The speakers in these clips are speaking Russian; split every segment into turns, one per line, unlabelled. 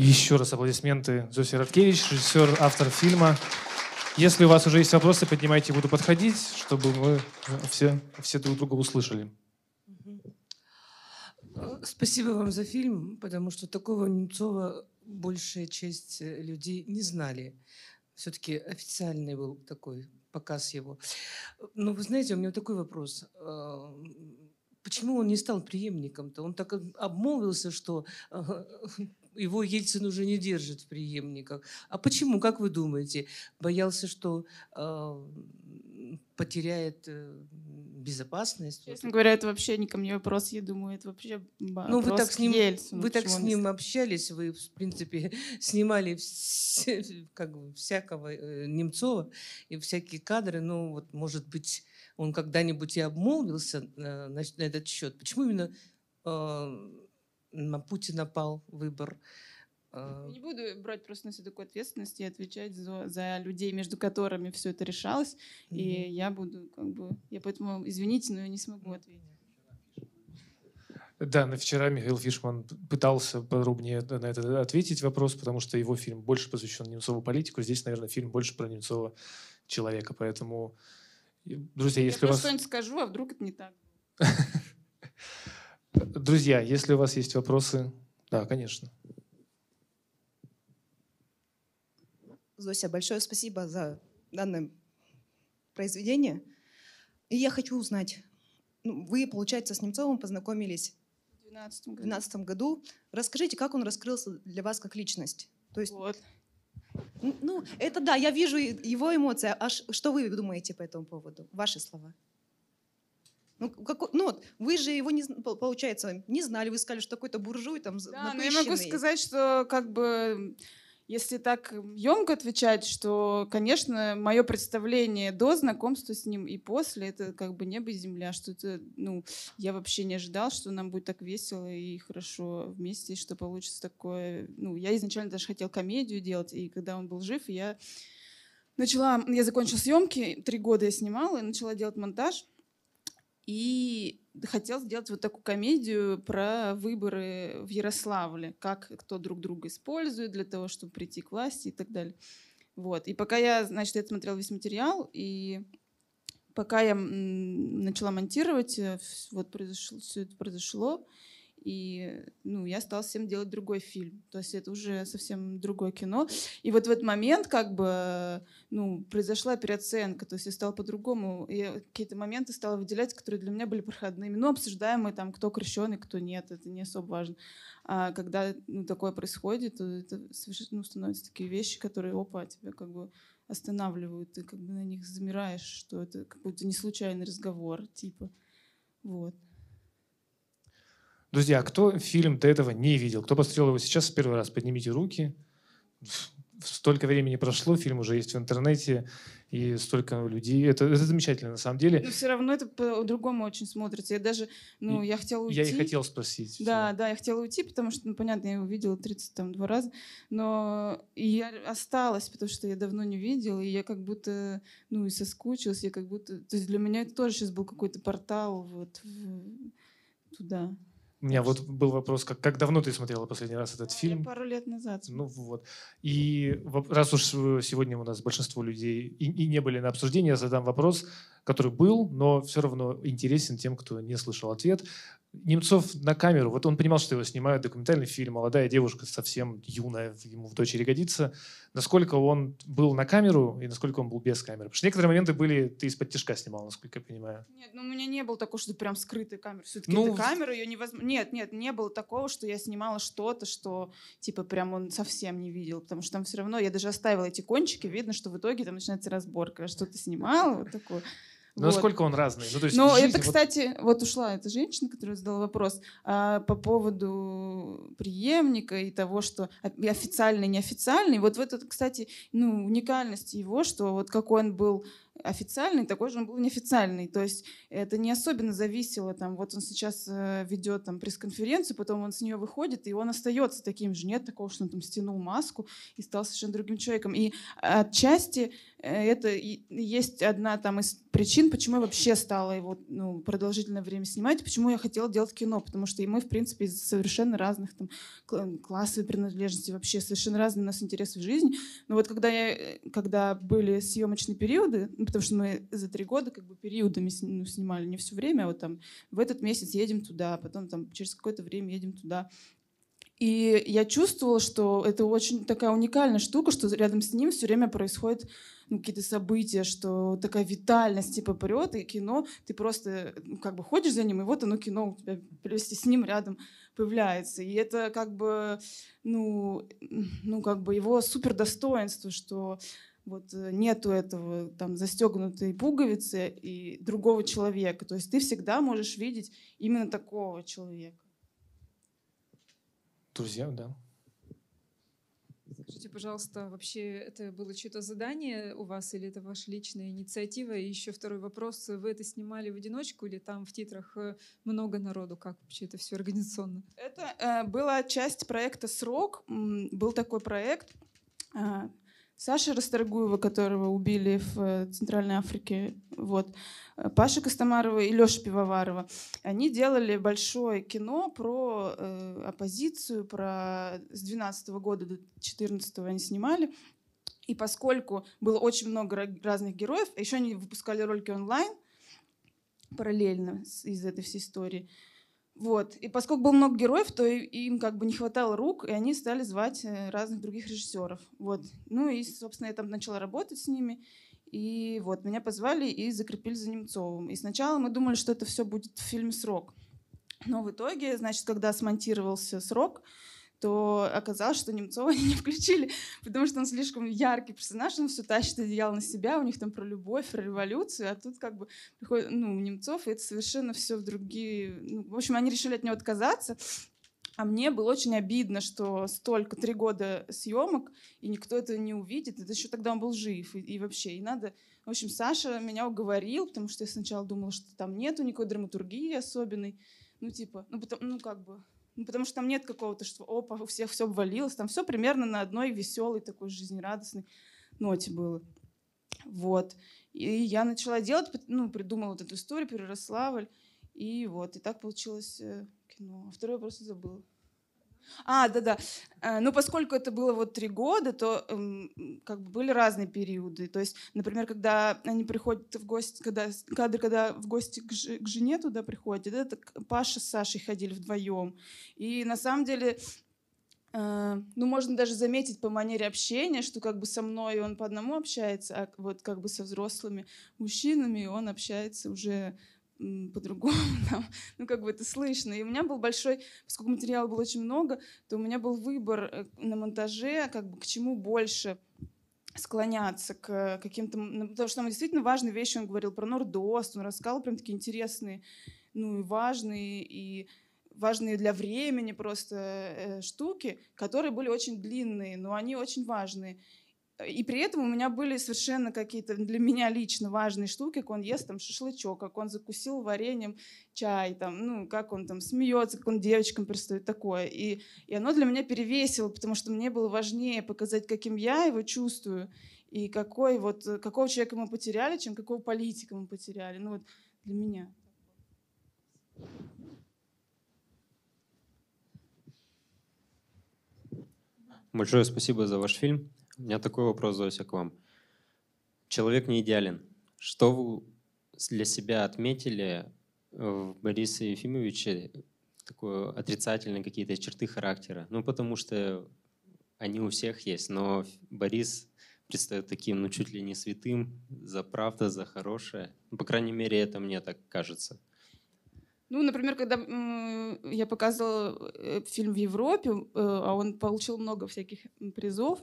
Еще раз аплодисменты Зосе Радкевич, режиссер, автор фильма. Если у вас уже есть вопросы, поднимайте, буду подходить, чтобы мы все, все друг друга услышали.
Спасибо вам за фильм, потому что такого Немцова большая часть э, людей не знали. Все-таки официальный был такой показ его. Но вы знаете, у меня такой вопрос. А, почему он не стал преемником-то? Он так обмолвился, что его Ельцин уже не держит в преемниках. А почему, как вы думаете? Боялся, что э, потеряет э, безопасность?
Честно говоря, это вообще не ко мне вопрос, я думаю, это вообще
ну, вы так с ним, Ельцину, Вы так с ним общались, вы, в принципе, снимали все, как бы, всякого э, Немцова и всякие кадры, ну, вот, может быть, он когда-нибудь и обмолвился э, на, на этот счет. Почему именно э, на Путина пал выбор.
Я не буду брать просто на себя такую ответственность и отвечать за, за людей, между которыми все это решалось. Mm-hmm. И я буду как бы... Я поэтому, извините, но я не смогу ответить.
Да, на вчера Михаил Фишман пытался подробнее на это ответить вопрос, потому что его фильм больше посвящен Немцову политику. Здесь, наверное, фильм больше про Немцова человека. Поэтому, друзья, если
я
у вас...
Я что-нибудь скажу, а вдруг это не так.
Друзья, если у вас есть вопросы, да, конечно.
Зося, большое спасибо за данное произведение. И я хочу узнать, ну, вы, получается, с Немцовым познакомились
в 2012 году.
2012 году. Расскажите, как он раскрылся для вас как личность?
То есть, вот.
Ну, это да, я вижу его эмоции. А что вы думаете по этому поводу? Ваши слова. Ну, как, ну вот, вы же его, не, получается, не знали, вы сказали, что какой-то буржуй там
Да, но я могу сказать, что как бы если так емко отвечать, что, конечно, мое представление до знакомства с ним и после это как бы небо и земля, что это, ну, я вообще не ожидал, что нам будет так весело и хорошо вместе, что получится такое. Ну, я изначально даже хотел комедию делать, и когда он был жив, я начала, я закончила съемки, три года я снимала и начала делать монтаж. И хотел сделать вот такую комедию про выборы в Ярославле, как кто друг друга использует для того, чтобы прийти к власти и так далее. Вот. И пока я, значит, я смотрела весь материал, и пока я начала монтировать, э, вот произошло, все это произошло, и ну, я стала всем делать другой фильм. То есть это уже совсем другое кино. И вот в этот момент как бы ну, произошла переоценка. То есть я стала по-другому. Я какие-то моменты стала выделять, которые для меня были проходными. Ну, обсуждаемые, там, кто крещеный, кто нет. Это не особо важно. А когда ну, такое происходит, то это совершенно ну, становятся такие вещи, которые, опа, тебя как бы останавливают. Ты как бы на них замираешь, что это какой-то не случайный разговор, типа. Вот.
Друзья, кто фильм до этого не видел, кто посмотрел его сейчас в первый раз, поднимите руки. Столько времени прошло, фильм уже есть в интернете, и столько людей. Это, это замечательно, на самом деле.
Но все равно это по-другому очень смотрится. Я даже, ну,
и,
я хотела уйти.
Я и хотел спросить.
Да, все. да, я хотела уйти, потому что, ну, понятно, я его видела 32 раза, но я осталась, потому что я давно не видела, и я как будто, ну, и соскучилась, я как будто... То есть для меня это тоже сейчас был какой-то портал вот в, туда.
У меня вот был вопрос, как, как давно ты смотрела последний раз этот фильм?
Пару лет назад.
Ну вот. И раз уж сегодня у нас большинство людей и, и не были на обсуждении, я задам вопрос, который был, но все равно интересен тем, кто не слышал ответ. Немцов на камеру, вот он понимал, что его снимают документальный фильм, молодая девушка совсем юная, ему в дочери годится. Насколько он был на камеру и насколько он был без камеры? Потому что некоторые моменты были, ты из-под тяжка снимал, насколько я понимаю.
Нет, ну у меня не было такого, что прям скрытая камера. Все-таки ну, это камера, ее невозможно... Нет, нет, не было такого, что я снимала что-то, что типа прям он совсем не видел, потому что там все равно, я даже оставила эти кончики, видно, что в итоге там начинается разборка, что ты снимала, вот такое.
Но вот. насколько он разный?
Ну, то есть Но это, кстати, вот... вот ушла эта женщина, которая задала вопрос а, по поводу преемника и того, что официальный, неофициальный. Вот в этом, кстати, ну, уникальность его, что вот какой он был официальный, такой же он был неофициальный. То есть это не особенно зависело. Там, вот он сейчас э, ведет там, пресс-конференцию, потом он с нее выходит, и он остается таким же. Нет такого, что он там стянул маску и стал совершенно другим человеком. И отчасти э, это есть одна там из причин, почему я вообще стала его ну, продолжительное время снимать, почему я хотела делать кино, потому что и мы, в принципе, из совершенно разных там, классовой принадлежности, вообще совершенно разные у нас интересы в жизни. Но вот когда, я, э, когда были съемочные периоды, потому что мы за три года как бы периодами ну, снимали, не все время, а вот там в этот месяц едем туда, потом там через какое-то время едем туда. И я чувствовала, что это очень такая уникальная штука, что рядом с ним все время происходит ну, какие-то события, что такая витальность типа прет, и кино, ты просто ну, как бы ходишь за ним, и вот оно кино у тебя вместе с ним рядом появляется. И это как бы, ну, ну как бы его супер достоинство, что вот э, нету этого там застегнутой пуговицы и другого человека. То есть ты всегда можешь видеть именно такого человека.
Друзья, да.
Скажите, пожалуйста, вообще это было чье-то задание у вас или это ваша личная инициатива? И еще второй вопрос. Вы это снимали в одиночку или там в титрах э, много народу? Как вообще это все организационно?
Это э, была часть проекта «Срок». Был такой проект. Саша Расторгуева, которого убили в э, Центральной Африке, вот, э, Паша Костомарова и Леша Пивоварова, они делали большое кино про э, оппозицию, про с 12 года до 14 они снимали. И поскольку было очень много разных героев, а еще они выпускали ролики онлайн параллельно из этой всей истории, вот. И поскольку было много героев, то им как бы не хватало рук, и они стали звать э, разных других режиссеров. Вот. Ну и, собственно, я там начала работать с ними. И вот, меня позвали и закрепили за Немцовым. И сначала мы думали, что это все будет в фильме «Срок». Но в итоге, значит, когда смонтировался «Срок», то оказалось, что Немцова они не включили, потому что он слишком яркий персонаж, он все тащит одеяло на себя, у них там про любовь, про революцию, а тут как бы приходит, ну, Немцов, и это совершенно все в другие... Ну, в общем, они решили от него отказаться, а мне было очень обидно, что столько, три года съемок, и никто этого не увидит. Это еще тогда он был жив. И, и вообще, и надо... В общем, Саша меня уговорил, потому что я сначала думала, что там нету никакой драматургии особенной. Ну, типа, ну, потом, ну как бы, ну, потому что там нет какого-то, что опа, у всех все обвалилось. Там все примерно на одной веселой, такой жизнерадостной ноте было. Вот. И я начала делать, ну, придумала вот эту историю про Ярославль. И вот, и так получилось э, кино. А второй вопрос забыла. А, да-да. Э, ну, поскольку это было вот три года, то эм, как бы были разные периоды. То есть, например, когда они приходят в гости, когда кадры, когда в гости к, к жене туда приходят, это Паша с Сашей ходили вдвоем. И на самом деле Uh, ну, можно даже заметить по манере общения, что как бы со мной он по одному общается, а вот как бы со взрослыми мужчинами он общается уже по-другому, там, ну, как бы это слышно. И у меня был большой, поскольку материала было очень много, то у меня был выбор э, на монтаже, как бы к чему больше склоняться к каким-то... Потому что там действительно важные вещи он говорил про Нордост, он рассказал прям такие интересные, ну, и важные, и важные для времени просто э, штуки, которые были очень длинные, но они очень важные. И при этом у меня были совершенно какие-то для меня лично важные штуки, как он ест там шашлычок, как он закусил вареньем чай, там, ну, как он там смеется, как он девочкам пристает, такое. И, и оно для меня перевесило, потому что мне было важнее показать, каким я его чувствую, и какой вот, какого человека мы потеряли, чем какого политика мы потеряли. Ну вот для меня.
Большое спасибо за ваш фильм. У меня такой вопрос, Зося, к вам. Человек не идеален. Что вы для себя отметили в Борисе Ефимовиче такое отрицательные какие-то черты характера? Ну, потому что они у всех есть, но Борис предстает таким, ну, чуть ли не святым за правду, за хорошее. Ну, по крайней мере, это мне так кажется.
Ну, например, когда я показывала э, фильм в Европе, э, а он получил много всяких призов,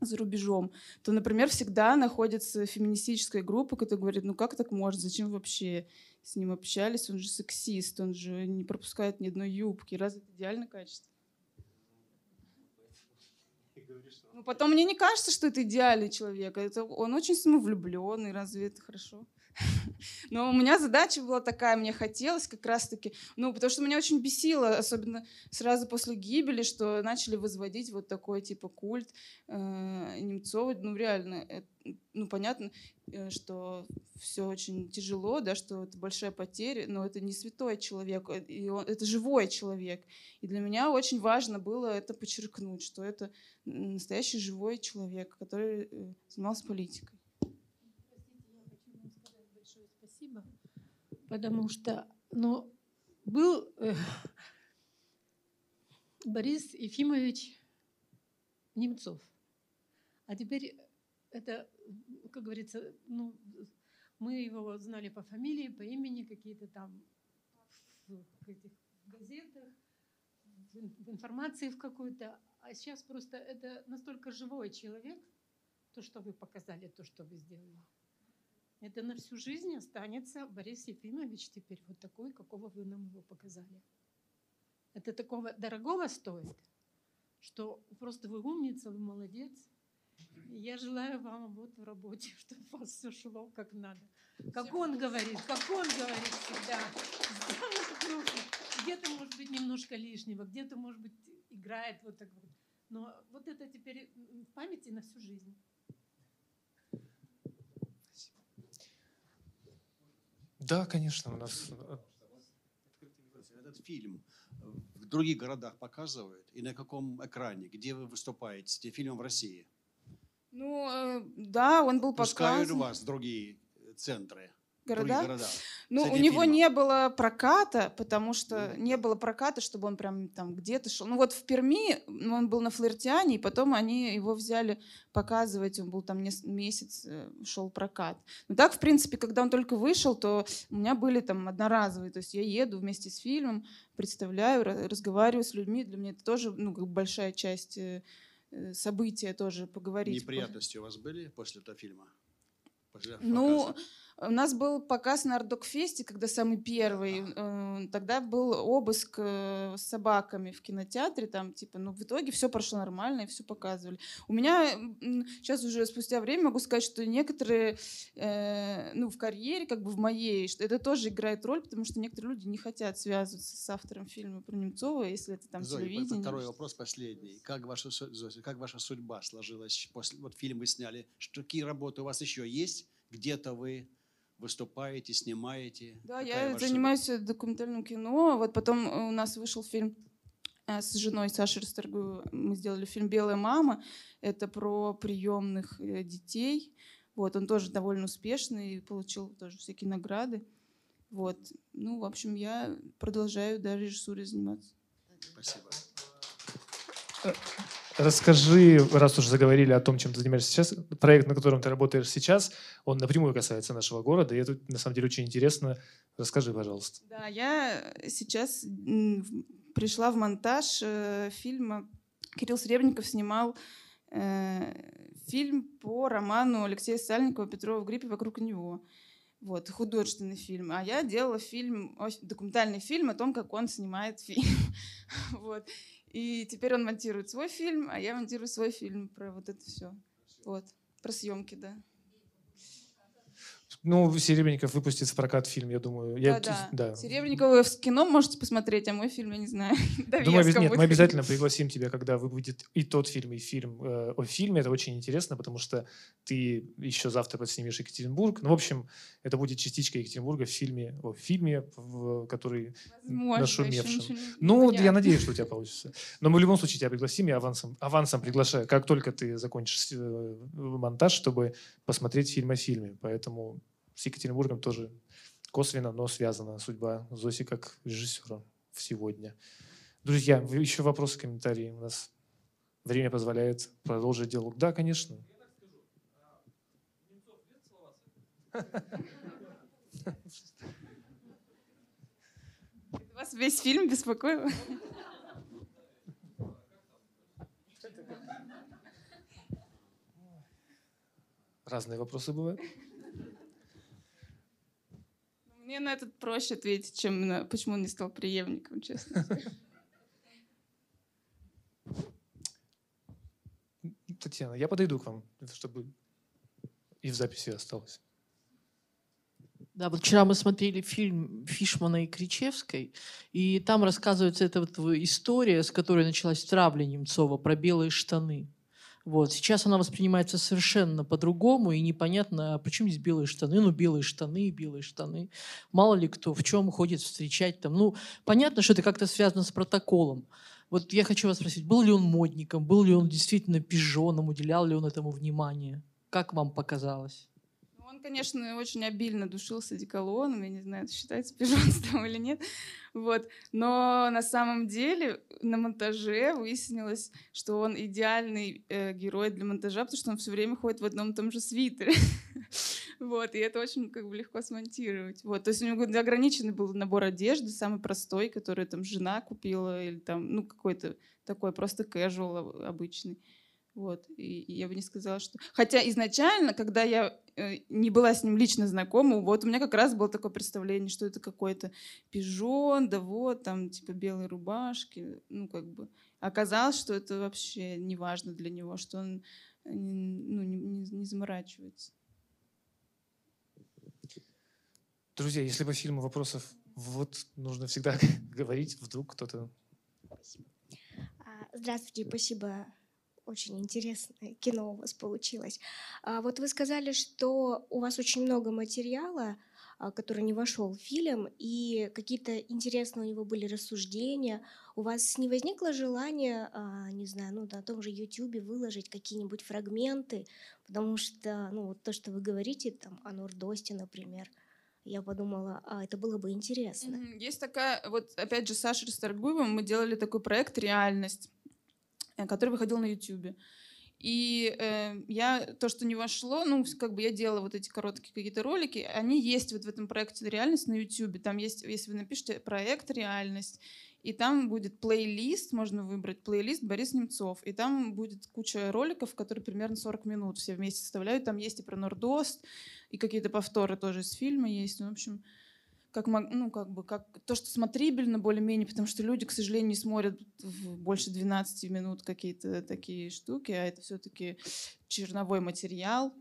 за рубежом, то, например, всегда находится феминистическая группа, которая говорит, ну как так можно, зачем вообще с ним общались, он же сексист, он же не пропускает ни одной юбки, разве это идеальное качество? Ну, потом мне не кажется, что это идеальный человек. Это, он очень самовлюбленный, разве это хорошо? Но у меня задача была такая, мне хотелось как раз-таки, ну, потому что меня очень бесило, особенно сразу после гибели, что начали возводить вот такой типа культ э, Немцова. Ну, реально, это, ну, понятно, э, что все очень тяжело, да, что это большая потеря, но это не святой человек, э, и он, это живой человек. И для меня очень важно было это подчеркнуть, что это настоящий живой человек, который э, занимался политикой.
Потому что, ну, был э, Борис Ефимович Немцов, а теперь это, как говорится, ну, мы его знали по фамилии, по имени, какие-то там в этих газетах, в информации в какой-то, а сейчас просто это настолько живой человек, то, что вы показали, то, что вы сделали. Это на всю жизнь останется Борис Ефимович теперь вот такой, какого вы нам его показали. Это такого дорогого стоит, что просто вы умница, вы молодец. И я желаю вам вот в работе, чтобы у вас все шло как надо. Как он говорит, как он говорит всегда. Где-то, может быть, немножко лишнего, где-то, может быть, играет вот так вот. Но вот это теперь в памяти на всю жизнь.
Да, конечно, у нас... э,
Этот фильм в других городах показывают? И на каком экране? Где вы выступаете с этим фильмом в России?
Ну, э, да, он был
Пускают
показан.
у вас другие центры?
Города?
городах?
Ну, у него
фильмом?
не было проката, потому что не было проката, чтобы он прям там где-то шел. Ну вот в Перми ну, он был на Флиртиане, и потом они его взяли показывать, он был там месяц, э, шел прокат. Но так, в принципе, когда он только вышел, то у меня были там одноразовые, то есть я еду вместе с фильмом, представляю, ра- разговариваю с людьми, для меня это тоже ну, как большая часть э, э, события тоже поговорить.
Неприятности у вас были после этого фильма? После
Ну,
показа?
У нас был показ на Ардокфесте, когда самый первый. Э, Тогда был обыск э, с собаками в кинотеатре. Там, типа, ну, в итоге все прошло нормально, и все показывали. У меня сейчас уже спустя время могу сказать, что некоторые, э, ну, в карьере, как бы в моей, что это тоже играет роль, потому что некоторые люди не хотят связываться с автором фильма про Немцова, если это там
Зоя,
телевидение.
второй вопрос последний. Как ваша, Зося, как ваша судьба сложилась после... Вот фильм вы сняли. Что, какие работы у вас еще есть? Где-то вы выступаете, снимаете?
Да,
Какая
я
ваша
занимаюсь документальным кино. Вот потом э, у нас вышел фильм э, с женой Сашей Расторгуевой. Мы сделали фильм «Белая мама». Это про приемных э, детей. Вот, он тоже довольно успешный и получил тоже всякие награды. Вот. Ну, в общем, я продолжаю да, режиссурой заниматься.
Спасибо.
Расскажи, раз уже заговорили о том, чем ты занимаешься сейчас, проект, на котором ты работаешь сейчас, он напрямую касается нашего города, и это на самом деле очень интересно. Расскажи, пожалуйста.
Да, я сейчас пришла в монтаж э, фильма. Кирилл Сребников снимал э, фильм по роману Алексея Сальникова «Петрова в гриппе вокруг него». Вот, художественный фильм. А я делала фильм, документальный фильм о том, как он снимает фильм. Вот. И теперь он монтирует свой фильм, а я монтирую свой фильм про вот это все. Вот. Про съемки, да.
Ну, Серебренников выпустит в прокат фильм, я думаю. Я,
да,
да.
Серебрякова в кино можете посмотреть, а мой фильм, я не знаю.
Думаю, нет, мы обязательно пригласим тебя, когда выйдет и тот фильм, и фильм э, о фильме. Это очень интересно, потому что ты еще завтра подснимешь Екатеринбург. Ну, в общем, это будет частичка Екатеринбурга в фильме, о фильме, в, который
Возможно,
нашумевшем. Ну, я
понятно.
надеюсь, что у тебя получится. Но мы в любом случае тебя пригласим, я авансом, авансом приглашаю, как только ты закончишь э, монтаж, чтобы посмотреть фильм о фильме. Поэтому с Екатеринбургом тоже косвенно, но связана судьба Зоси как режиссера в сегодня. Друзья, вы- еще вопросы, комментарии? У нас время позволяет продолжить диалог. Да, конечно.
Вас весь фильм беспокоил?
Разные вопросы бывают.
Мне на этот проще ответить, чем на почему он не стал преемником, честно.
Татьяна, я подойду к вам, чтобы и в записи осталось.
Да, вот вчера мы смотрели фильм Фишмана и Кричевской, и там рассказывается эта вот история, с которой началась травля Немцова, про белые штаны. Вот. Сейчас она воспринимается совершенно по-другому, и непонятно, а почему здесь белые штаны? Ну, белые штаны, белые штаны. Мало ли кто в чем ходит встречать там. Ну, понятно, что это как-то связано с протоколом. Вот я хочу вас спросить, был ли он модником, был ли он действительно пижоном, уделял ли он этому внимание? Как вам показалось?
Он, конечно, очень обильно душился деколоном, я не знаю, это считается пижонством или нет. Вот. Но на самом деле на монтаже выяснилось, что он идеальный э, герой для монтажа, потому что он все время ходит в одном и том же свитере. Вот, и это очень как бы легко смонтировать. Вот, то есть у него ограниченный был набор одежды, самый простой, который там жена купила, или там, ну, какой-то такой просто casual обычный. Вот, и, я бы не сказала, что... Хотя изначально, когда я э, не была с ним лично знакома, вот у меня как раз было такое представление, что это какой-то пижон, да вот, там, типа, белые рубашки, ну, как бы. Оказалось, что это вообще не важно для него, что он э, ну, не, не- не заморачивается.
Друзья, если по фильму вопросов вот нужно всегда говорить, вдруг кто-то...
А, Здравствуйте, спасибо. Очень интересное кино у вас получилось. А, Вот вы сказали, что у вас очень много материала, а, который не вошел в фильм, и какие-то интересные у него были рассуждения. У вас не возникло желания, а, не знаю, ну, на том же YouTube выложить какие-нибудь фрагменты, потому что, ну, вот то, что вы говорите, там, о Нордосте, например, я подумала, а это было бы интересно.
Есть такая, вот опять же, с Сашей Расторгуевым мы делали такой проект «Реальность», который выходил на YouTube. И э, я, то, что не вошло, ну, как бы я делала вот эти короткие какие-то ролики, они есть вот в этом проекте «Реальность» на YouTube. Там есть, если вы напишете «Проект Реальность», и там будет плейлист, можно выбрать плейлист Борис Немцов, и там будет куча роликов, которые примерно 40 минут все вместе составляют. Там есть и про Нордост, и какие-то повторы тоже из фильма есть. Ну, в общем, как, ну, как бы, как то, что смотрибельно более-менее, потому что люди, к сожалению, не смотрят в больше 12 минут какие-то такие штуки, а это все-таки черновой материал.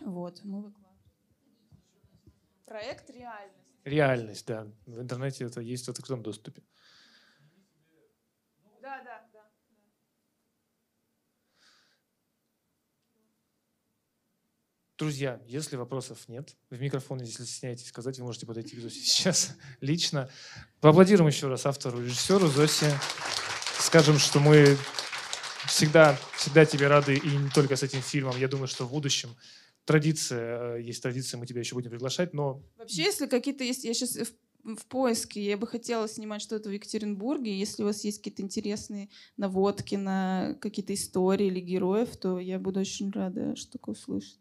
Вот, мы выкладываем. Проект «Реальность».
Реальность, да. В интернете это есть в открытом доступе.
Да, да, да.
Друзья, если вопросов нет, в микрофон, если стесняетесь сказать, вы можете подойти к Зосе сейчас лично. Поаплодируем еще раз автору, режиссеру Зосе. Скажем, что мы всегда, всегда тебе рады, и не только с этим фильмом. Я думаю, что в будущем традиция, э, есть традиция, мы тебя еще будем приглашать, но
Вообще, если какие-то есть... Я сейчас в, в поиске, я бы хотела снимать что-то в Екатеринбурге. Если у вас есть какие-то интересные наводки на какие-то истории или героев, то я буду очень рада что такое услышать.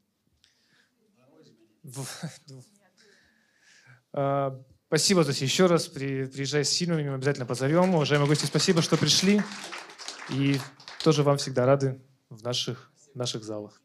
А, Спасибо, Зося, еще раз. При- Приезжай с фильмами, мы обязательно позовем. Уважаемые гости, спасибо, что пришли. И тоже вам всегда рады в наших, наших залах.